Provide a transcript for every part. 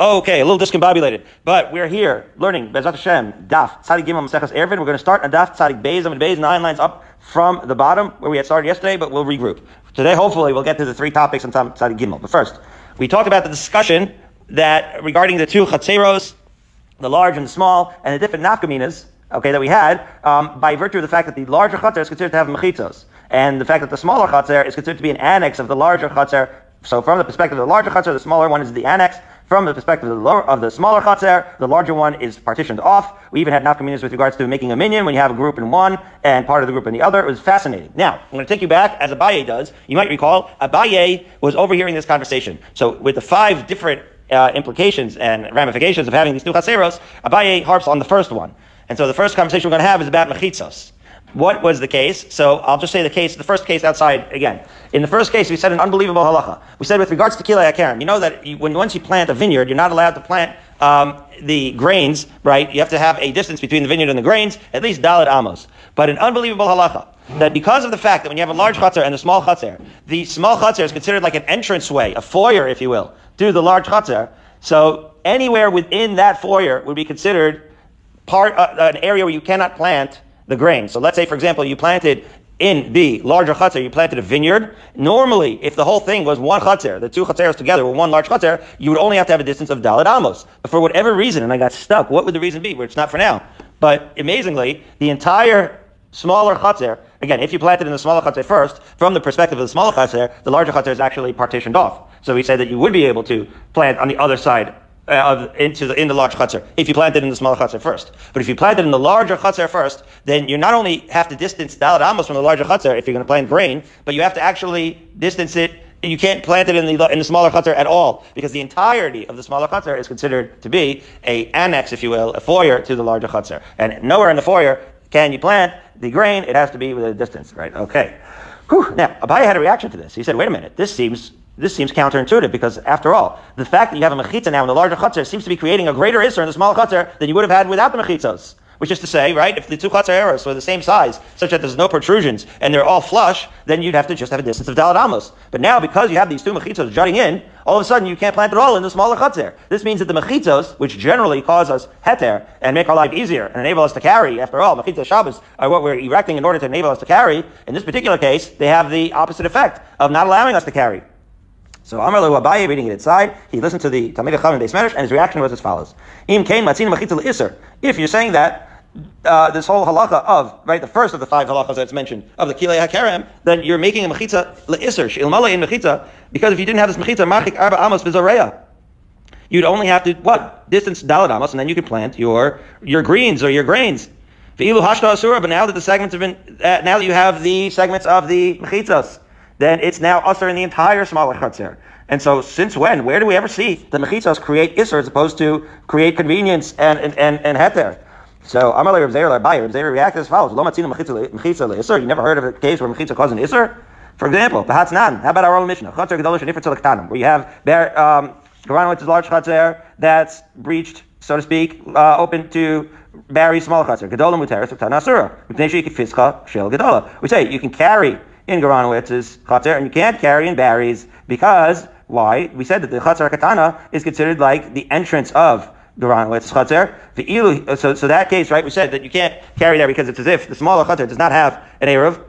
Okay, a little discombobulated, but we're here learning Bezat Hashem Daf Tzadik Gimel Eruvin. We're going to start on Daf Tzadik Beis Amid Beis nine lines up from the bottom where we had started yesterday, but we'll regroup today. Hopefully, we'll get to the three topics on Tzadik Gimel. But first, we talked about the discussion that regarding the two chatzeros, the large and the small, and the different nafkaminas. Okay, that we had um, by virtue of the fact that the larger chatzer is considered to have mechitzos, and the fact that the smaller chatzer is considered to be an annex of the larger chatzer. So, from the perspective of the larger chatzer, the smaller one is the annex. From the perspective of the, lower, of the smaller chatzar, the larger one is partitioned off. We even had nafkaminas with regards to making a minyan when you have a group in one and part of the group in the other. It was fascinating. Now, I'm going to take you back as Abaye does. You might recall Abaye was overhearing this conversation. So with the five different uh, implications and ramifications of having these two chatzeros, Abaye harps on the first one. And so the first conversation we're going to have is about mechitzos. What was the case? So I'll just say the case, the first case outside again. In the first case, we said an unbelievable halacha. We said with regards to kilei akarim, you know that you, when once you plant a vineyard, you're not allowed to plant um, the grains, right? You have to have a distance between the vineyard and the grains, at least dalit amos. But an unbelievable halacha that because of the fact that when you have a large chutzner and a small chutzner, the small chutzner is considered like an entranceway, a foyer, if you will, to the large chutzner. So anywhere within that foyer would be considered part uh, an area where you cannot plant the grain. So let's say, for example, you planted in the larger chutzner, you planted a vineyard. Normally, if the whole thing was one chutzner, the two chutzneros together were one large chutzner, you would only have to have a distance of dalad amos. But for whatever reason, and I got stuck, what would the reason be? Where it's not for now. But amazingly, the entire smaller chutzner, again, if you planted in the smaller chutzner first, from the perspective of the smaller chutzner, the larger chutzner is actually partitioned off. So we say that you would be able to plant on the other side uh, into the, in the large chutzner if you plant it in the smaller chutzner first. But if you plant it in the larger chutzner first, then you not only have to distance dalad amos from the larger chutzner if you're going to plant grain, but you have to actually distance it. You can't plant it in the in the smaller chutzner at all because the entirety of the smaller chutzner is considered to be a annex, if you will, a foyer to the larger chutzner. And nowhere in the foyer can you plant the grain. It has to be with a distance, right? Okay. Whew. Now, Abaye had a reaction to this. He said, wait a minute, this seems this seems counterintuitive because, after all, the fact that you have a mechitza now in the larger chutzner seems to be creating a greater isser in the smaller chutzner than you would have had without the mechitzos. Which is to say, right, if the two chutzner eros were the same size, such that there's no protrusions and they're all flush, then you'd have to just have a distance of daladamos. But now, because you have these two mechitzos jutting in, all of a sudden you can't plant at all in the smaller chutzner. This means that the mechitzos, which generally cause us heter and make our life easier and enable us to carry, after all, mechitzos Shabbos are what we're erecting in order to enable us to carry. In this particular case, they have the opposite effect of not allowing us to carry. So Amar Lehu Abaye reading it inside, he listened to the Talmid Chachamim Beis Medrash, and his reaction was as follows: Im kain machitza iser. If you're saying that uh, this whole halacha of right, the first of the five halachas that's mentioned of the kilei hakerem, then you're making a mechitza leiser shilmale in mechitza because if you didn't have this mechitza machik arba amos. You'd only have to what distance dalad amos, and then you could plant your your greens or your grains. But now that the segments have been, uh, now that you have the segments of the mechitzas, then it's now usher in the entire smaller chutzner. And so, since when? Where do we ever see the mechitzos create isser as opposed to create convenience and and and, and heter? So, Amalei Reb Zeir Abaye, Reb Zeir reacted as follows: Lo matzina mechitza leisser. You never heard of a case where mechitza caused an isser? For example, Bahatznan. How about our own Mishnah? Chatzar gedolish and ifrit where you have bear um, Garanowitz large chatzar that's breached, so to speak, uh, open to Barry small chatzar. Gedola muteris v'tanasura. Shel gedola. We say you can carry in Garanowitz's chatzar, and you can't carry in Barry's because why? We said that the chatzar katana is considered like the entrance of Garanowitz chatzar. The ilu, uh, so so that case, right? We said that you can't carry there because it's as if the smaller chatzar does not have an eruv,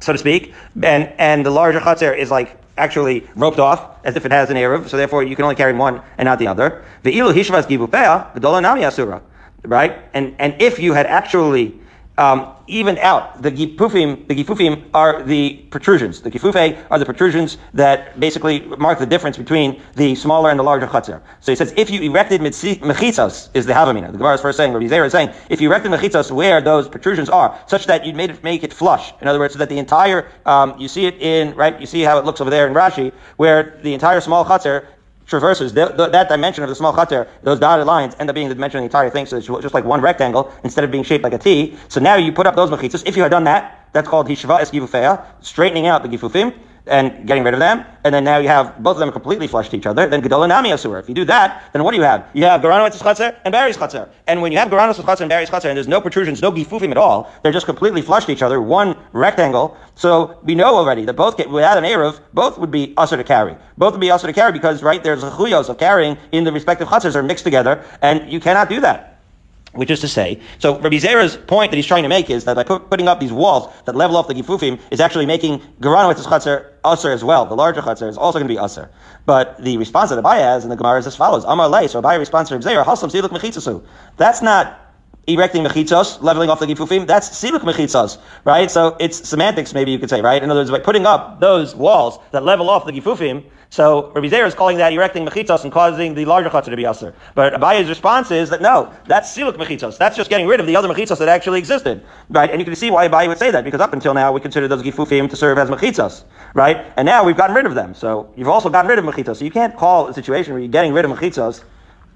so to speak, and and the larger chatzar is like actually roped off as if it has an eruv, so therefore you can only carry one and not the other. The ilu hishvas givupea v'dola nami asura, right? And and if you had actually um, even out. The gifufim, the gifufim are the protrusions. The gifufe are the protrusions that basically mark the difference between the smaller and the larger chutzner. So he says, if you erected mechitzos, is the havamina. The Gemara is first saying, Rabbi Zera is saying, if you erected mechitzos where those protrusions are, such that you'd made it, make it flush. In other words, so that the entire, um, you see it in, right, you see how it looks over there in Rashi, where the entire small chutzner traverses the, the, that dimension of the small chater, those dotted lines end up being the dimension of the entire thing, so it's just like one rectangle instead of being shaped like a T. So now you put up those mechitzas. If you had done that, that's called hishva es straightening out the gifufim. And getting rid of them, and then now you have both of them completely flushed to each other, then Gedola Nami Asur. If you do that, then what do you have? You have Garano Chatzar and Barry's Chatzar. And when you have Garano Chatzar and Barry's Chatzar, and there's no protrusions, no gifufim at all, they're just completely flushed to each other, one rectangle. So we know already that both, without an Erev, both would be Asur to carry. Both would be Asur to carry because, right, there's a chuyos of carrying in the respective Chatzars are mixed together, and you cannot do that. Which is to say, so Rabbi Zera's point that he's trying to make is that by put, putting up these walls that level off the gifufim is actually making Geranowitz chutzner usher as well. The larger chutzner is also going to be usher. But the response that Abaye has in the Gemara is as follows: Amar lei. So Abaye responds to Rabbi Zera, Haslam siluk mechitzasu. That's not erecting mechitzos, leveling off the gifufim, that's siluk mechitzos, right? So it's semantics, maybe you could say, right? In other words, by putting up those walls that level off the gifufim, so Rabbi Zera is calling that erecting mechitzos and causing the larger chutzah to be aser. But Abaye's response is that no, that's siluk mechitzos. That's just getting rid of the other mechitzos that actually existed, right? And you can see why Abaye would say that because up until now we considered those gifufim to serve as mechitzos, right? And now we've gotten rid of them. So you've also gotten rid of mechitzos. So you can't call a situation where you're getting rid of mechitzos.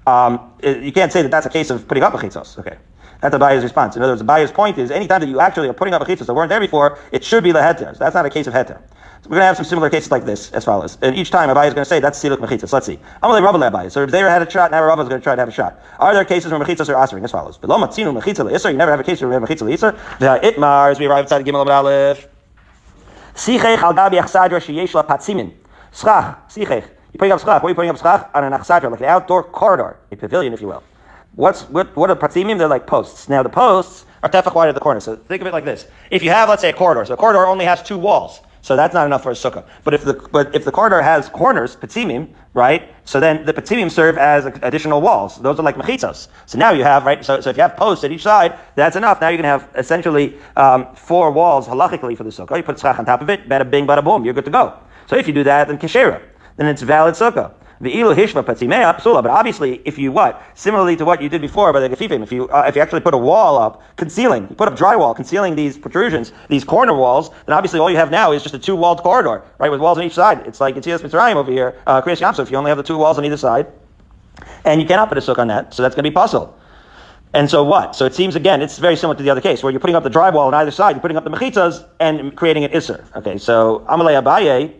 Um, you can't say that that's a case of putting up mechitzos. Okay. That's Abaye's response. In other words, Abaye's point is anytime that you actually are putting up a chitzos that weren't there before, it should be the heter. So that's not a case of heter. So we're going to have some similar cases like this as follows. And each time Abaye is going to say that's siluk mechitzas. Let's see. I'm going to Rabbi Abaye. So they had a shot, now Rabbi is going to try to have a shot. Are there cases where mechitzas are answering as follows? Below matzinu mechitzah leisser. You never have a case where mechitzah leisser. The itmar as we arrive at Gimel Aleph. Sichech al gabi achsadra sheyesh la patzimin. Schach. Sichech. You're putting up schach. What are you putting up schach? On an achsadra, like an outdoor corridor, a pavilion, if you will. What's what? What are patimim? They're like posts. Now the posts are tefach wide at the corner. So think of it like this: if you have, let's say, a corridor, so a corridor only has two walls, so that's not enough for a sukkah. But if the but if the corridor has corners, patimim, right? So then the patimim serve as additional walls. Those are like mechitzos. So now you have right. So, so if you have posts at each side, that's enough. Now you can have essentially um, four walls halachically for the sukkah. You put tzach on top of it, bada bing, bada boom, you're good to go. So if you do that, then keshera, then it's valid sukkah. The ilu hishma patimea psula. But obviously, if you what similarly to what you did before by the gefifim, if you uh, if you actually put a wall up concealing, you put up drywall concealing these protrusions, these corner walls, then obviously all you have now is just a two walled corridor, right, with walls on each side. It's like it's Mitzrayim over here, uh, Kriyas Yamsuf. If you only have the two walls on either side, and you cannot put a sukkah on that, so that's going to be puzzle. And so what? So it seems again, it's very similar to the other case where you're putting up the drywall on either side, you're putting up the mechitzas and creating an isser. Okay, so Amalei Abaye,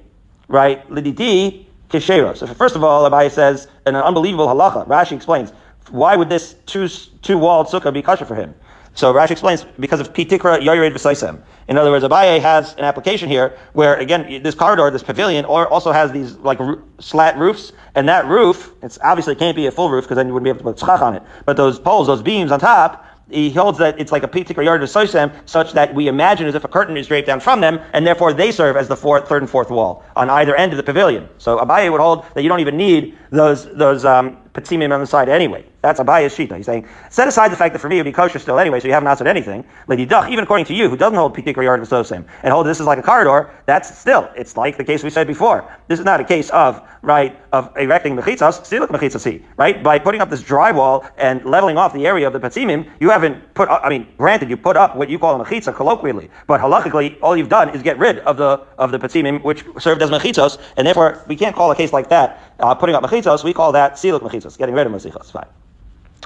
right? Lididi Keshera. So first of all, Abaye says an unbelievable halacha. Rashi explains why would this two two walled sukkah be kosher for him? So Rashi explains because of pitikra yoyred v'saisem. In other words, Abaye has an application here where again this corridor, this pavilion, or also has these like slat roofs, and that roof, it's obviously can't be a full roof because then you wouldn't be able to put tzchach on it. But those poles, those beams on top, he holds that it's like a particular yard of soisem, such that we imagine as if a curtain is draped down from them, and therefore they serve as the fourth, third and fourth wall on either end of the pavilion. So Abaye would hold that you don't even need those those um, patimim on the side anyway. That's a Abaye's shita. He's saying, set aside the fact that for me it would be kosher still anyway, so you haven't answered anything. Lady Duch, even according to you, who doesn't hold particular yard sosim, and hold this is like a corridor, that's still, it's like the case we said before. This is not a case of, right, of erecting mechitzas, siluk mechitzasi, right? By putting up this drywall and leveling off the area of the patimim, you haven't put up, I mean, granted, you put up what you call a mechitza colloquially, but halachically, all you've done is get rid of the, of the patimim, which served as mechitzos, and therefore, we can't call a case like that, uh, putting up mechitzos, we call that siluk mechitzos, getting rid of mechitzos. Fine.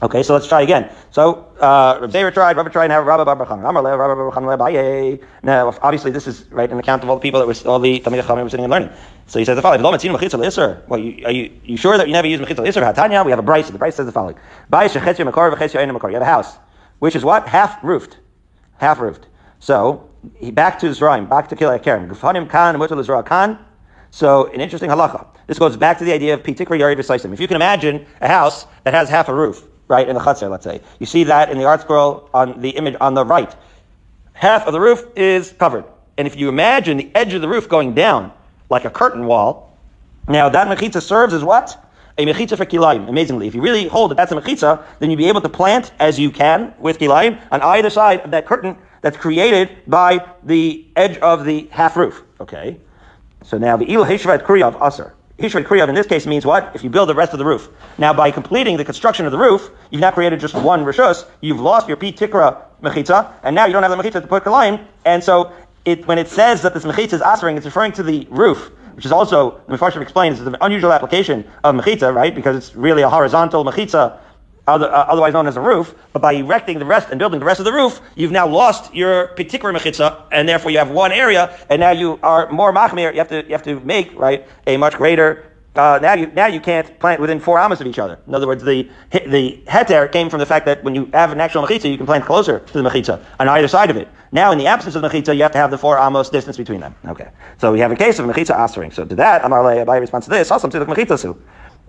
Okay, so let's try again. So, uh, Rav Zera tried, Rabbi tried, now Rabbi Bar Bachan Now, obviously, this is right an account of all the people that were all the Talmid Chachamim were sitting and learning. So he says the following: Well, you, are you, you sure that you never use mechitza l'isser? Hatanya, we have a brayse. The brayse says the following: You have a house which is what half roofed, half roofed. So he back to Zraim, back to Kilei Karen. Gufanim kan mutal kan. So an interesting halacha. This goes back to the idea of pitikra yari besaisim. If you can imagine a house that has half a roof, right, in the chutzner, let's say. You see that in the ArtScroll on the image on the right. Half of the roof is covered. And if you imagine the edge of the roof going down like a curtain wall, now that mechitza serves as what? A mechitza for kilayim. Amazingly, if you really hold that that's a mechitza, then you'd be able to plant as you can with kilayim on either side of that curtain that's created by the edge of the half roof. Okay? So now the il heshvat kuriyav aser. Hishvat Kriyav in this case means what? If you build the rest of the roof. Now, by completing the construction of the roof, you've now created just one Rishus, you've lost your p Tikra Mechitza, and now you don't have the Mechitza to put Kalayim, and so it, when it says that this Mechitza is Asering, it's referring to the roof, which is also, the Mefarshim explains, is an unusual application of Mechitza, right? Because it's really a horizontal Mechitza, other, uh, otherwise known as a roof, but by erecting the rest and building the rest of the roof, you've now lost your particular mechitza, and therefore you have one area, and now you are more machmir. You have to you have to make right a much greater. Uh, now you now you can't plant within four amas of each other. In other words, the the heter came from the fact that when you have an actual mechitza, you can plant closer to the mechitza on either side of it. Now, in the absence of the mechitza, you have to have the four amos distance between them. Okay, so we have a case of mechitza asering. So to that, Amar by response to this, also to the mechitza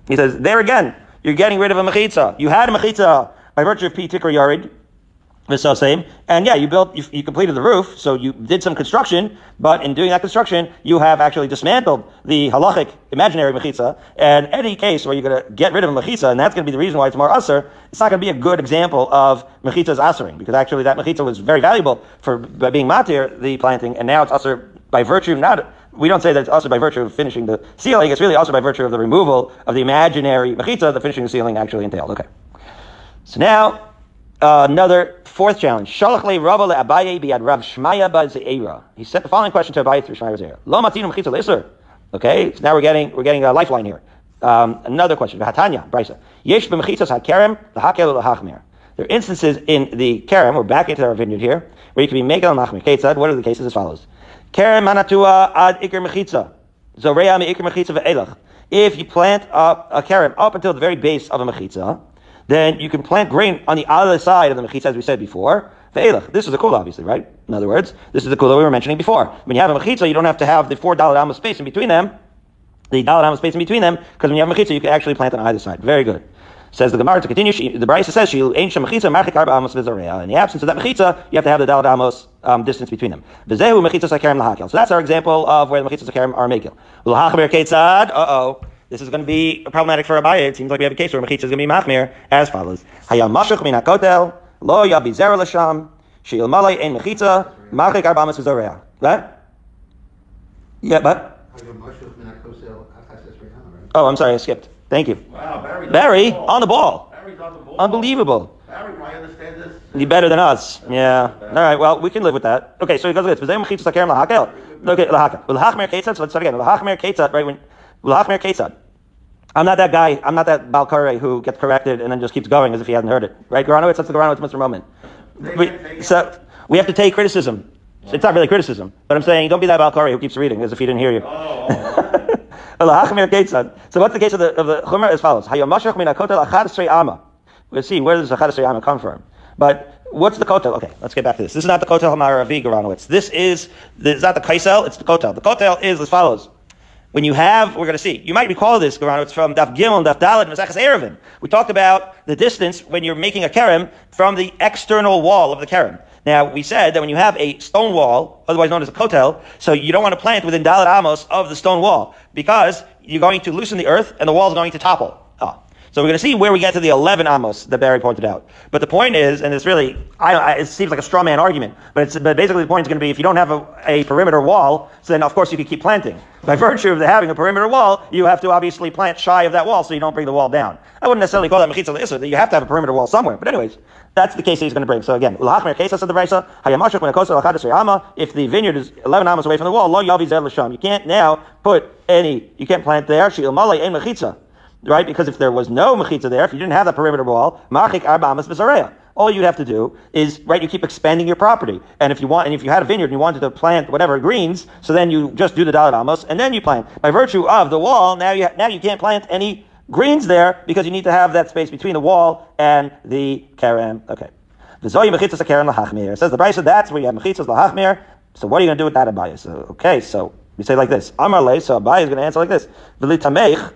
He says there again, you're getting rid of a mechitza. You had a mechitza by virtue of p tikra yarid, the same. And yeah, you built, you, you, completed the roof, so you did some construction, but in doing that construction, you have actually dismantled the halachic imaginary mechitza. And any case where you're going to get rid of a mechitza, and that's going to be the reason why it's more usr, it's not going to be a good example of mechitza's asering, because actually that mechitza was very valuable for by being matir, the planting, and now it's usr by virtue of not we don't say that it's also by virtue of finishing the ceiling. It's really also by virtue of the removal of the imaginary mechitza that finishing the ceiling actually entailed. Okay. So now, uh, another fourth challenge. Shalach le Rabba biad Rav Shmaya He sent the following question to Abaye through Shmaya Zeira. Lo matinu mechitza. Okay, so now we're getting we're getting a lifeline here. Um, another question. V'hatanya brisa. Yesh b'mechitzas hakerem l'hakel l'hachmir. There are instances in the kerem. We're back into our vineyard here where you can be making al machmir. Ketzad. What are the cases as follows? Kerem manatua ad ikr mechitza. Zoreya me ikr mechitza ve'elach. If you plant a, a kerem up until the very base of a mechitza, then you can plant grain on the other side of the mechitza, as we said before. Ve'elach. This is a kula, obviously, right? In other words, this is the kula we were mentioning before. When you have a mechitza, you don't have to have the four dollar amma space in between them, the dollar space in between them, because when you have a mechitza, you can actually plant on either side. Very good. Says the Gemara to continue. She, the Brisa says she ain't mechitza marchik arba amos v'zareya. In the absence of that mechitza, you have to have the dalad amos um, distance between them. V'zehu mechitza sakerim lahakel. So that's our example of where the mechitza sakerim are mekil. L'hachaber ketzad. Uh oh. This is going to be problematic for Abaye. It seems like we have a case where Mechitza is going to be Machmir as follows. Hayam Mashach min HaKotel, Lo Yabi Zera Lasham, Sheil Malay Ein Mechitza, Machik Arbamas Vizorea. Right? Yeah, but? Oh, I'm sorry, I skipped. Thank you. Wow, Barry, Barry on, the ball. On the ball. Unbelievable. Barry, I understand this. You better than us. Yeah. All right. Well, we can live with that. Okay. So he goes like this. Okay. So let's start again. Right when I'm not that guy. I'm not that Balkare who gets corrected and then just keeps going as if he hasn't heard it. Right, Goranowitz? That's the Goranowitz Mr. Moment. We, so we have to take criticism. It's not really criticism, but I'm saying don't be that Balkare who keeps reading as if he didn't hear you. Oh, oh, oh. so what's the case of the of the Chumrah as follows? We'll see where does the Achad Ama come from. But what's the kotel? Okay, let's get back to this. This is not the kotel Hamaravi Goranowitz. This is this is not the kaisel. It's the kotel. The kotel is as follows when you have, we're going to see, you might recall this, Goran, it's from Daf Gimel and Daf Dalet and Maseches Eruvin. We talked about the distance when you're making a kerem from the external wall of the kerem. Now, we said that when you have a stone wall, otherwise known as a kotel, so you don't want to plant within Dalet Amos of the stone wall, because you're going to loosen the earth and the wall is going to topple. Ah. So we're going to see where we get to the 11 amos that Barry pointed out. But the point is, and it's really, I, I, it seems like a straw man argument, but, it's, but basically the point is going to be if you don't have a, a perimeter wall, so then of course you can keep planting. By virtue of having a perimeter wall, you have to obviously plant shy of that wall so you don't bring the wall down. I wouldn't necessarily call that mechitza that you have to have a perimeter wall somewhere. But anyways, that's the case that he's going to bring. So again, if the vineyard is 11 amos away from the wall, you can't now put any, you can't plant there, right? Because if there was no mechitza there, if you didn't have that perimeter wall, amas all you'd have to do is, right, you keep expanding your property. And if you want, and if you had a vineyard and you wanted to plant whatever greens, so then you just do the dalit amos, and then you plant. By virtue of the wall, now you, now you can't plant any greens there because you need to have that space between the wall and the kerem. Okay. The zoyi mechitzas kerem lahachmir. Says the Brisa, that's where you have mechitzas lahachmir. So what are you going to do with that Abaye? So, okay, so we say like this. Amar le, so Abaye is going to answer like this. V'litamech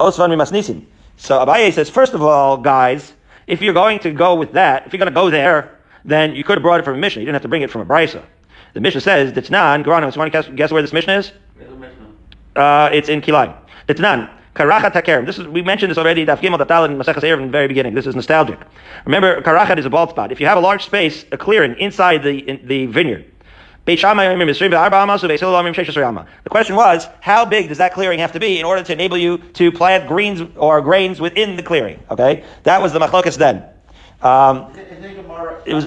osvan mimasnisin. So Abaye says, first of all, guys, if you're going to go with that, if you're going to go there, then you could have brought it from a mission. You didn't have to bring it from a Brisa. The mission says, Ditznan, Geronim, so you want to guess, guess where this mission is? Uh, it's in Kilai. Ditznan, Karachat Hakerim. This is, we mentioned this already, Daf Gimel, Datal, and Maseches Erev in the very beginning. This is nostalgic. Remember, Karachat is a bald spot. If you have a large space, a clearing inside the, in, the vineyard, the question was, how big does that clearing have to be in order to enable you to plant greens or grains within the clearing? Okay, that was the machlokas then. Um, it was.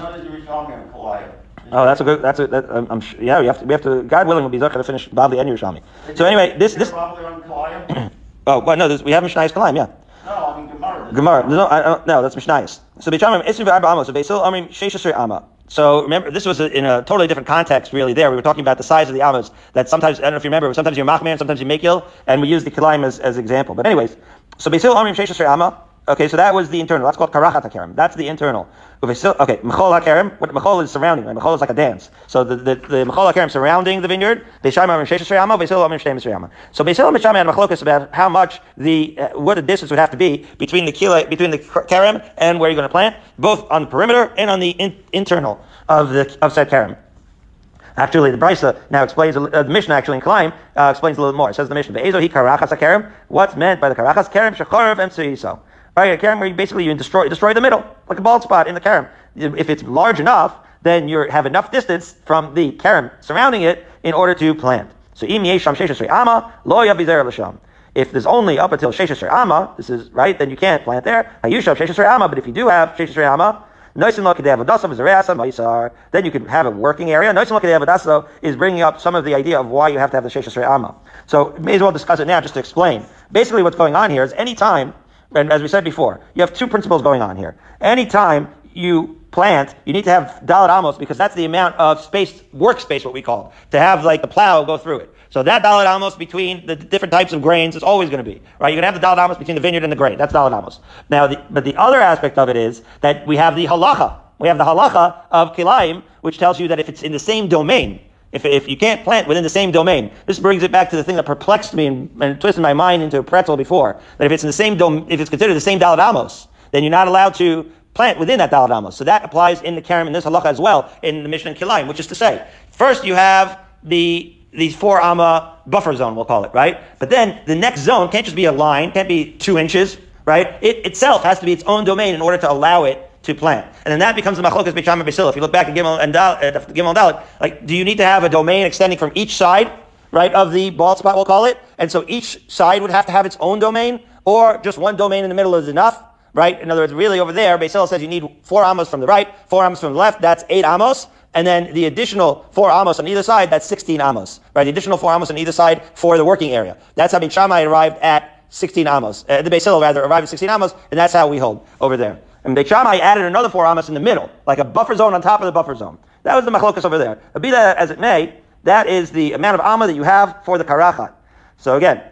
Oh, that's a good. That's a. That, I'm, I'm, yeah, we have to. We have to. God willing, we'll be to finish Babli and Yerushalmi. So anyway, this this. oh, well, no, we have Mishnah Kalayim, yeah. No, I mean Gemara. Gemara. No, I, I, no, that's Mishnayos. So Beit Shammai Isrim v'Arba Amos. So Hillel Amrim Sheish Amma. So remember, this was in a totally different context, really. There, we were talking about the size of the amos. That sometimes I don't know if you remember, sometimes you're machman, sometimes you mekil, and we use the kilaim as as example. But anyways, so Hillel Amrim Sheish Amma. Okay, so that was the internal. That's called karachat hakerem. That's the internal. Okay, mechol hakerem. What mechol is surrounding? Right? Mechol is like a dance. So the the, the mechol hakerem surrounding the vineyard. So Beisil misham had machlokas about how much the uh, what the distance would have to be between the kila between the kerem and where you're going to plant, both on the perimeter and on the in, internal of the of said kerem. Actually, the Brisa now explains, uh, the Mishnah actually in Klein uh, explains a little more. It says the Mishnah, What's meant by the karachas kerem? Shechorov and Right, a karam where you basically you destroy destroy the middle, like a bald spot in the karam. If it's large enough, then you have enough distance from the karam surrounding it in order to plant. So ama. If there's only up until sheshesrei ama, this is right, then you can't plant there. Hayushav sheshesrei ama, but if you do have sheshesrei ama, then you can have a working area. is bringing up some of the idea of why you have to have the Sheshesrei Amma. So may as well discuss it now just to explain. Basically what's going on here is any time and as we said before, you have two principles going on here. Anytime you plant, you need to have dalit amos because that's the amount of space, workspace, what we call, to have like the plow go through it. So that dalit amos between the different types of grains is always going to be right. You're going to have the dalit amos between the vineyard and the grain. That's dalit amos. Now, the, but the other aspect of it is that we have the halacha. We have the halacha of kilaim, which tells you that if it's in the same domain, if, if you can't plant within the same domain, this brings it back to the thing that perplexed me and, and twisted my mind into a pretzel before. That if it's in the same dom, if it's considered the same daladamos, then you're not allowed to plant within that daladamos. So that applies in the karam and this halacha as well in the Mishnah and Kilayim, which is to say, first you have the these four amma buffer zone, we'll call it, right? But then the next zone can't just be a line, can't be two inches, right? It itself has to be its own domain in order to allow it to plant. And then that becomes the machlokas b'sham Basil. If you look back at Gimel and Dal, uh, Gimel and Dalit, like, do you need to have a domain extending from each side, right, of the bald spot, we'll call it? And so each side would have to have its own domain, or just one domain in the middle is enough, right? In other words, really over there, Basil says you need four amos from the right, four amos from the left, that's eight amos. And then the additional four amos on either side, that's 16 amos, right? The additional four amos on either side for the working area. That's how Shammai arrived at 16 amos. Uh, the Beis rather arrived at 16 amos, and that's how we hold over there. And Beit Shammai added another four amos in the middle, like a buffer zone on top of the buffer zone. That was the machlokas over there. But be that as it may, that is the amount of amma that you have for the karachat. So again,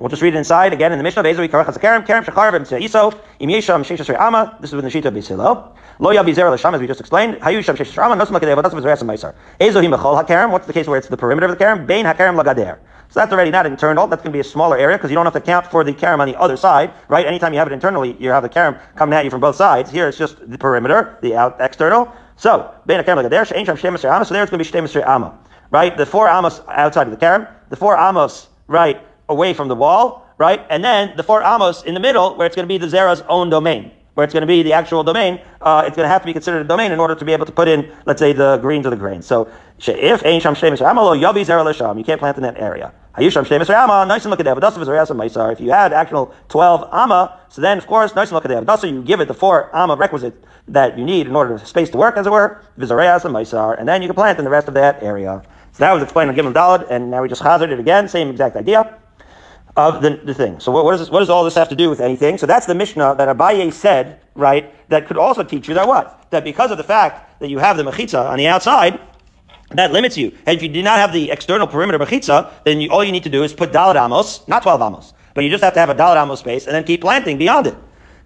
we'll just read it inside again in the Mishnah. Bezoi karachat zakarim kerem shachar v'mtzei iso im yesham sheish amma. This is with the sheet of Beisilo. Lo yavi zera l'sham as we just explained. Hayu sham sheish amma. Nosum lakadei avodas v'zreas ma'isar. Ezo him b'chol hakerem. What's the case where it's the perimeter of the kerem? Bein hakerem lagader. So that's already not internal. That's going to be a smaller area because you don't have to count for the karam on the other side, right? Anytime you have it internally, you have the karam coming at you from both sides. Here it's just the perimeter, the out external. So, bein karam there, so there it's going to be shtemisrei amma, right? The four amos outside of the karam, the four amos, right, away from the wall, right? And then the four amos in the middle where it's going to be the zera's own domain where it's going to be the actual domain, uh, it's going to have to be considered a domain in order to be able to put in, let's say, the greens or the grains. So, if you can't plant in that area. Hayusham shemesh ama, nice and look at that. But If you had actual 12 amma, so then, of course, nice and look at that. But you give it the four amma requisite that you need in order for space to work, as it were, and then you can plant in the rest of that area. So that was explained on Gimel Dalad, and now we just hazard it again, same exact idea of the, the thing. So what, what, does this, what does all this have to do with anything? So that's the Mishnah that Abaye said, right, that could also teach you that what? That because of the fact that you have the mechitza on the outside, that limits you. And if you do not have the external perimeter mechitza, then you, all you need to do is put dalad amos, not 12 amos, but you just have to have a dalad amos space and then keep planting beyond it.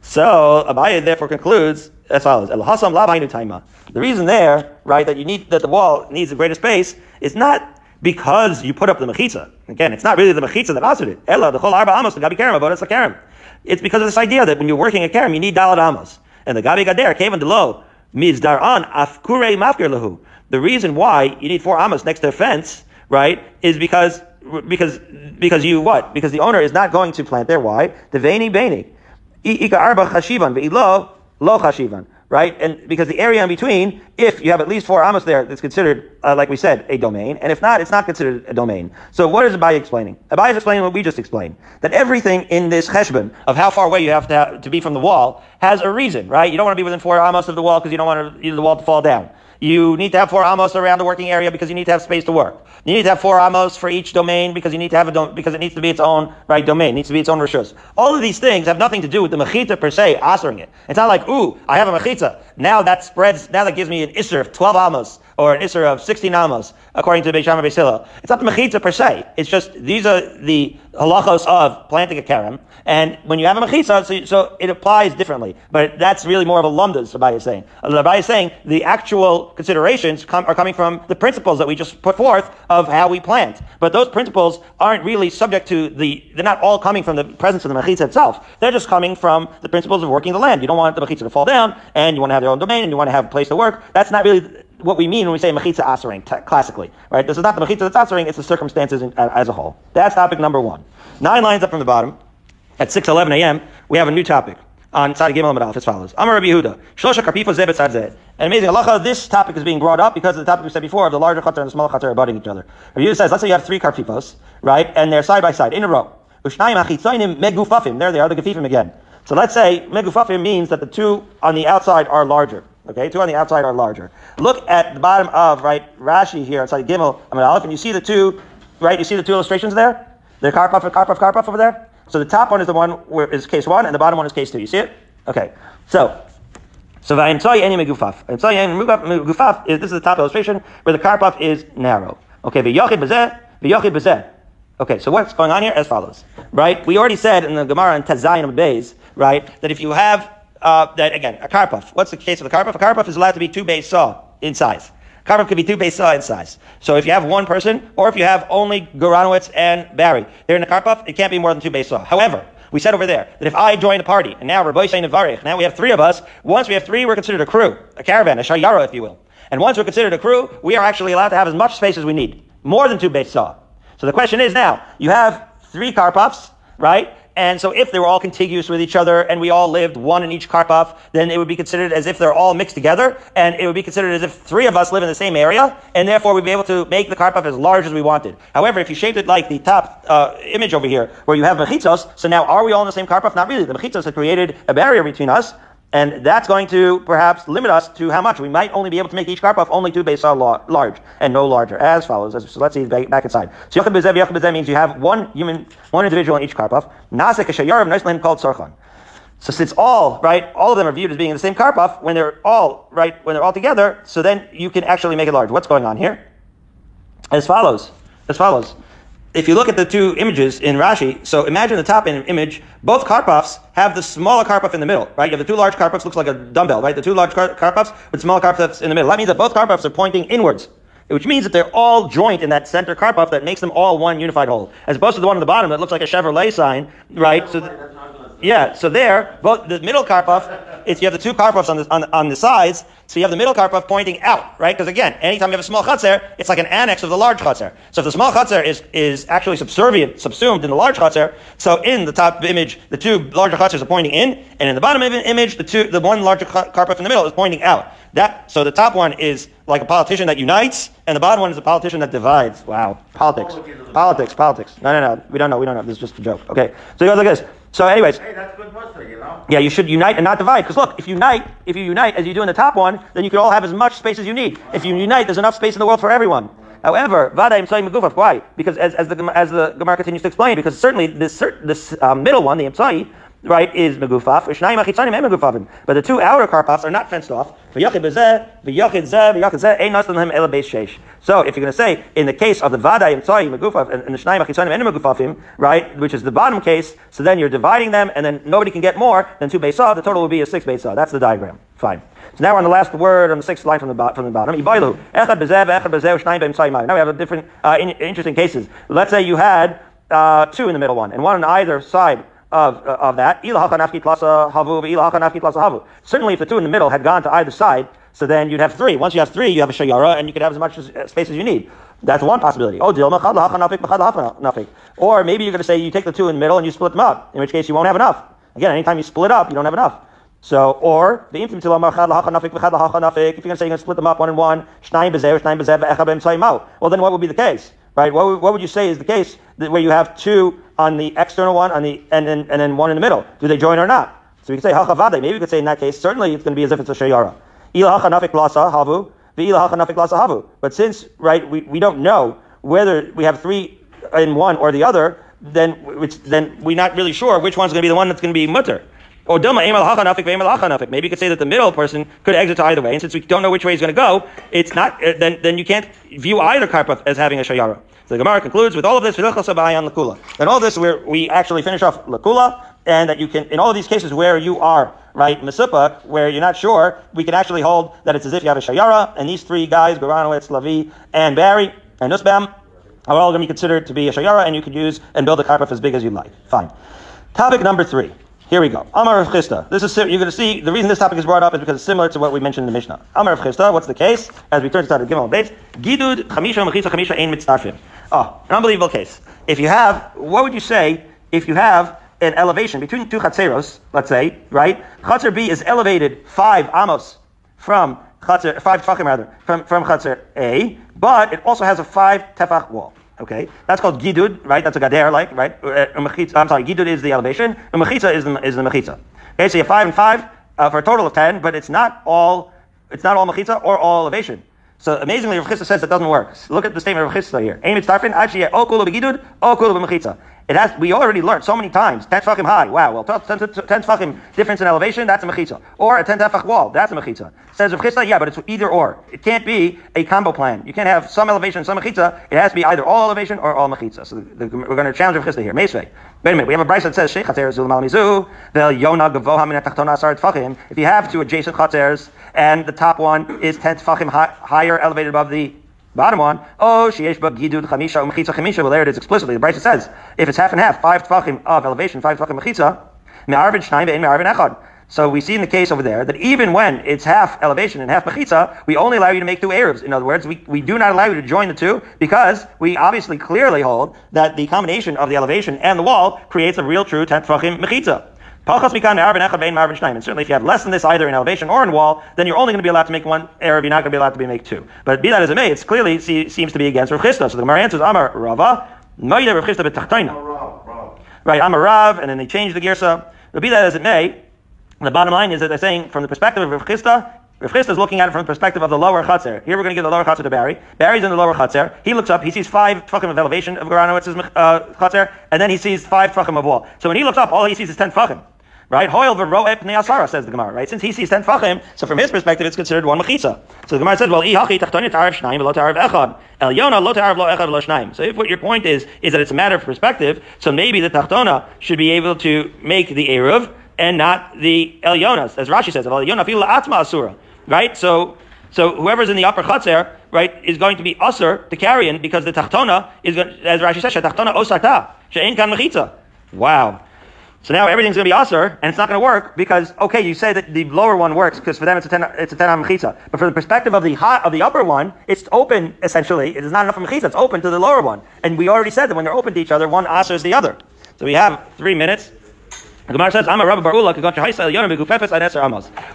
So Abaye therefore concludes as follows: The reason there, right, that you need that the wall needs a greater space is not because you put up the mechitza. Again, it's not really the mechitza that answered it. Ella, the whole arba amos, the gabi kerem, but it's a kerem. It's because of this idea that when you're working a kerem, you need dalad amos. And the gabi gader came under low. Mizdar on afkure mafkir lahu. The reason why you need four amos next to a fence, right, is because because because you what? Because the owner is not going to plant there. Why? The veini beni. Ika arba chashivan ve'ilo lo chashivan right? And because the area in between, if you have at least four amos there, it's considered, uh, like we said, a domain. And if not, it's not considered a domain. So what is Abaye explaining? Abaye is explaining what we just explained. That everything in this cheshbon of how far away you have to, have to be from the wall has a reason, right? You don't want to be within four amos of the wall because you don't want the wall to fall down. You need to have four amos around the working area because you need to have space to work. You need to have four amos for each domain because you need to have a dom- because it needs to be its own right domain, it needs to be its own rishus. All of these things have nothing to do with the mechita per se, answering it. It's not like, ooh, I have a mechita. Now that spreads, now that gives me an isser of 12 amos or an isser of 16 amos, according to Beisham and Beisila. It's not the mechita per se. It's just, these are the halachos of planting a karam. And when you have a mechitza, so, so, it applies differently. But that's really more of a lumdas, Rabbi is saying. Rabbi is saying the actual considerations come, are coming from the principles that we just put forth of how we plant. But those principles aren't really subject to the, they're not all coming from the presence of the mechitza itself. They're just coming from the principles of working the land. You don't want the mechitza to fall down, and you want to have your own domain, and you want to have a place to work. That's not really what we mean when we say mechitza asering, t- classically, right? This is not the mechitza that's asering, it's the circumstances in, as a whole. That's topic number one. Nine lines up from the bottom, at 6.11 a.m., we have a new topic on Tzadi Gimel Amad as follows. Amar Rabbi Yehuda, Shlosha Karpifa Zeh B'tzad And amazing halacha, this topic is being brought up because of the topic we said before of the larger chater and the smaller chater abutting each other. Rabbi Yehuda says, let's say you have three karpifos, right, and they're side by side, in a row. Ushnayim megufafim. There they are, the gefifim again. So let's say megufafim means that the two on the outside are larger. Okay, two on the outside are larger. Look at the bottom of right Rashi here inside Gimel Amid Aleph, and you see the two, right? You see the two illustrations there. The karpaf, karpaf, karpaf over there. So the top one is the one where is case one, and the bottom one is case two. You see it? Okay. So, so v'ayimtzai any megufaf. Megufaf is this is the top illustration where the karpaf is narrow. Okay. V'yachid b'zeh, v'yachid b'zeh. Okay. So what's going on here? As follows. Right. We already said in the Gemara in Tazayin Beis, right, that if you have uh, that again a karpaf. What's the case of the karpaf? A karpaf is allowed to be two base saw in size. Karpaf could be two base saw in size. So if you have one person, or if you have only Goranowitz and Barry, they're in a karpaf, it can't be more than two base saw. However, we said over there that if I join a party, and now Rabbi Sain Varich, now we have three of us, once we have three, we're considered a crew, a caravan, a shayara, if you will. And once we're considered a crew, we are actually allowed to have as much space as we need. More than two base saw. So the question is now, you have three karpafs, right? And so if they were all contiguous with each other and we all lived one in each karpaf, then it would be considered as if they're all mixed together. And it would be considered as if three of us live in the same area. And therefore we'd be able to make the karpaf as large as we wanted. However, if you shaped it like the top uh, image over here, where you have mechitzos, so now are we all in the same karpaf? Not really. The mechitzos have created a barrier between us. And that's going to perhaps limit us to how much. We might only be able to make each karpaf only two base large and no larger, as follows. So let's see back, inside. So yachid bezev, yachid bezev means you have one human, one individual in each karpaf. Nasek shayarav, nice land called sarchan. So since all, right, all of them are viewed as being in the same karpaf, when they're all, right, when they're all together, so then you can actually make it large. What's going on here? As follows. As follows if you look at the two images in Rashi, so imagine the top image, both karpafs have the smaller karpaf in the middle, right? You have the two large karpafs, looks like a dumbbell, right? The two large karpafs with smaller karpafs in the middle. That means that both karpafs are pointing inwards, which means that they're all joint in that center karpaf that makes them all one unified whole, as opposed to the one on the bottom that looks like a Chevrolet sign, right? So, yeah, so there, both the middle karpaf, it's you have the two karpafs on the, on, on the sides, so you have the middle karpaf pointing out, right? Because again, anytime you have a small chutzner, it's like an annex of the large chutzner. So if the small chutzner is, is actually subservient, subsumed in the large chutzner, so in the top image, the two larger chutzers are pointing in, and in the bottom image, the two, the one larger karpaf in the middle is pointing out. That, so the top one is like a politician that unites, and the bottom one is a politician that divides. Wow. Politics. Politics, politics. No, no, no. We don't know, we don't know. This is just a joke. Okay. So you guys look at this. So, anyways. Hey, that's good mustard, you know? Yeah, you should unite and not divide. Because look, if you unite, if you unite as you do in the top one, then you could all have as much space as you need. If you unite, there's enough space in the world for everyone. However, vada imsai megufaf. Why? Because as, as the as the Gemara continues to explain, because certainly this this uh, middle one, the imsai, right, is megufaf. But the two outer karpafs are not fenced off. So if you're going to say, in the case of the vada imsai megufaf and the shnayim achitzanim and megufafim, right, which is the bottom case, so then you're dividing them, and then nobody can get more than two beisah. The total will be a six beisah. That's the diagram. Fine. So now we're on the last word on the sixth line from the, from the bottom. Now we have a different, uh, in, interesting cases. Let's say you had uh, two in the middle one, and one on either side of, uh, of that. Certainly, if the two in the middle had gone to either side, so then you'd have three. Once you have three, you have a shayara, and you could have as much uh, space as you need. That's one possibility. Or maybe you're going to say you take the two in the middle and you split them up, in which case you won't have enough. Again, anytime you split up, you don't have enough. So, or the if you're going to say you're going to split them up one and one, well, then what would be the case? Right? What would, what would you say is the case where you have two on the external one on the and then and then one in the middle? Do they join or not? So we can say hachavade. Maybe we could say in that case, certainly it's going to be as if it's a shayara. But since, right, we, we don't know whether we have three in one or the other, then which, then we're not really sure which one's going to be the one that's going to be mutter. Or maybe you could say that the middle person could exit either way, and since we don't know which way he's going to go, it's not. Uh, then then you can't view either karpaf as having a shayara. So the Gemara concludes with all of this, and all this where we actually finish off lakula, and that you can in all of these cases where you are right mesipa, where you're not sure, we can actually hold that it's as if you have a shayara, and these three guys, Baranowitz, Lavi, and Barry, and Nussbaum, are all going to be considered to be a shayara, and you could use and build a karpaf as big as you like. Fine. Topic number three. Here we go. Amar of Chisda. This is you're going to see the reason this topic is brought up is because it's similar to what we mentioned in the Mishnah. Amar of Chisda. What's the case? As we turn to start the Gimel Beis, Gidud Chamisha Mechisa Chamisha Ein Mitzarfim. Oh, an unbelievable case. If you have, what would you say if you have an elevation between two chatzeros, let's say, right? Chatzer B is elevated five amos from chatzer, five tefachim rather, from, from chatzer A, but it also has a five tefach wall. Okay, that's called gidud, right? That's a gader, like, right? Uh, I'm sorry, gidud is the elevation. Umechitza is the is the mechitza. Okay, so you have five and five uh, for a total of ten, but it's not all it's not all mechitza or all elevation. So amazingly, Rav Chisda says it doesn't work. Look at the statement of Rav Chisda here. It has, we already learned so many times, 10 tefachim high, wow, well, 10, 10, 10 tefachim difference in elevation, that's a mechitza. Or a 10 tefach wall, that's a mechitza. Says Rav Chisda, yeah, but it's either or. It can't be a combo plan. You can't have some elevation, some mechitza. It has to be either all elevation or all mechitza. So the, the, we're going to challenge Rav Chisda here. Meisvei. Wait a minute, we have a Bryce that says, Sheikh Chater Zul Malamizu, Vel Yona Gavoha Min Asar Tfachim. If you have two adjacent Chaters, and the top one is 10 tefachim higher, elevated above the Bottom one, oh, sheyesh ba gidud chamisha umechitza chamisha. Well, there it is explicitly. The Brisa says if it's half and half, five tefachim of elevation, five tefachim mechitza, me'arvin shnayim ve'in me'arvin echad. So we see in the case over there that even when it's half elevation and half mechitza, we only allow you to make two Arabs. In other words, we, we do not allow you to join the two because we obviously clearly hold that the combination of the elevation and the wall creates a real true 10 tefachim mechitza. And certainly if you have less than this either in elevation or in wall, then you're only going to be allowed to make one Arab, you're not going to be allowed to be make two. But be that as it may, it's clearly see, seems to be against Rav Chisda. So the Gemara answers, Amar Rava, Right, I'm a Rav, and then they change the Girsa. But be that as it may, the bottom line is that they're saying from the perspective of Rav Chisda, Rav Chisda is looking at it from the perspective of the lower Chatzar. Here we're going to give the lower Chatzar to Barry. Barry's in the lower Chatzar. He looks up, he sees five tefachim of elevation of Goranowitz's uh, Chatzar, and then he sees five tefachim of wall. So when he looks up, all he sees is ten tefachim. Right? Hoil v'ro'ep asara says the Gemara. Right? Since he sees ten fachim, so from his perspective, it's considered one mechitza. So the Gemara said, well, ihachi tachtonia ta'arv shnayim v'lo ta'arv echad. El yona lo lo echad v'lo. So if what your point is, is that it's a matter of perspective, so maybe the tachtona should be able to make the eruv and not the el yonas, as Rashi says, el yona fil atma asura. Right? So, so whoever's in the upper chatzir, right, is going to be usher to carry in because the tachtona is, going, as Rashi says, tachtona osarta, she'en kan mechitza. Wow. So now everything's going to be aser, and it's not going to work because okay, you say that the lower one works because for them it's a ten it's a ten mechitza, but for the perspective of the hot of the upper one, it's open essentially. It is not enough mechitza; it's open to the lower one, and we already said that when they're open to each other, one aser is the other. So we have three minutes. The Gemara says, "I'm a Rabbi Barula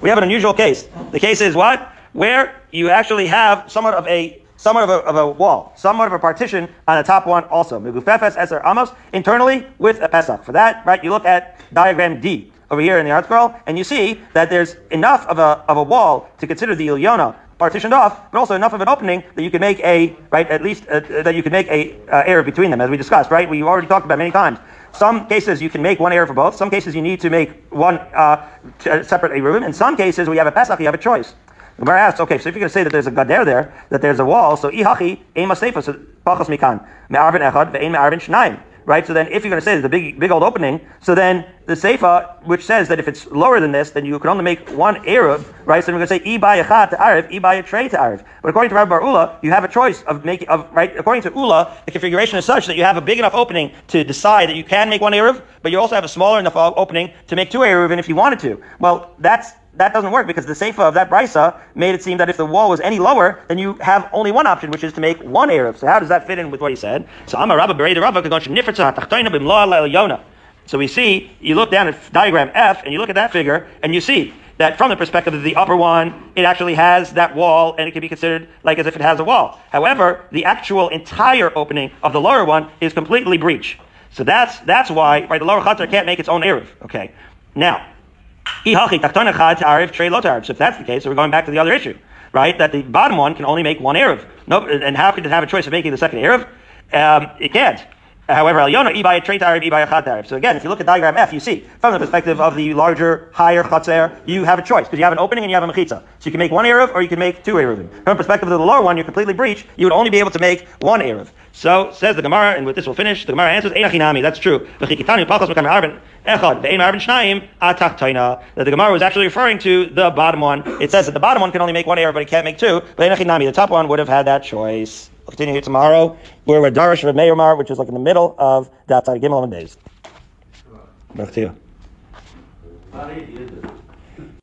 We have an unusual case. The case is what? Where you actually have somewhat of a somewhat of a, of a wall, somewhat of a partition on the top one also. Megufefes eser amos, internally with a pesach. For that, right, you look at diagram D over here in the ArtScroll, and you see that there's enough of a, of a wall to consider the Ilyona partitioned off, but also enough of an opening that you can make a, right, at least uh, that you can make a uh, error between them, as we discussed, right? We already talked about many times. Some cases you can make one error for both. Some cases you need to make one uh, separate Eruvim. In some cases, we have a Pesach, you have a choice. Gemara asks, okay, so if you're going to say that there's a gader there, that there's a wall, so ihachi ema seifa, so pachas mikan, me'arvin echad, ve'en me'arvin shnayim. Right, so then if you're going to say there's a big, big old opening, so then the Seifa, which says that if it's lower than this, then you can only make one Eruv, right? So then we're going to say I by to Arif, I by a tray to Arif. But according to Rabbi Bar Ula, you have a choice of making, of, right? According to Ula, the configuration is such that you have a big enough opening to decide that you can make one Eruv, but you also have a smaller enough uh, opening to make two Eruv, even if you wanted to. Well, that's that doesn't work because the Seifa of that Brisa made it seem that if the wall was any lower, then you have only one option, which is to make one Erev. So how does that fit in with what he said? So I'm a Rabba So we see, you look down at diagram F, and you look at that figure, and you see that from the perspective of the upper one, it actually has that wall, and it can be considered like as if it has a wall. However, the actual entire opening of the lower one is completely breached. So that's that's why right the lower chater can't make its own eruv. Okay. Now, so if that's the case, so we're going back to the other issue. right? That the bottom one can only make one Erev. And how could it have a choice of making the second Erev? Um, it can't. However, Eliona, e by a trait Arab, e by a chat Arab. So again, if you look at diagram F, you see from the perspective of the larger, higher chatzer, you have a choice because you have an opening and you have a mechitza. So you can make one Erev or you can make two Erevim. From the perspective of the lower one, you're completely breached. You would only be able to make one Erev. So says the Gemara, and with this we'll finish. The Gemara answers, Einachinami. That's true. That the Gemara was actually referring to the bottom one. It says that the bottom one can only make one Erev, but it can't make two. But the top one would have had that choice. We'll continue here tomorrow. We're with Darish of Meirmar, which is like in the middle of Dapsai Gimel and days. Back to you.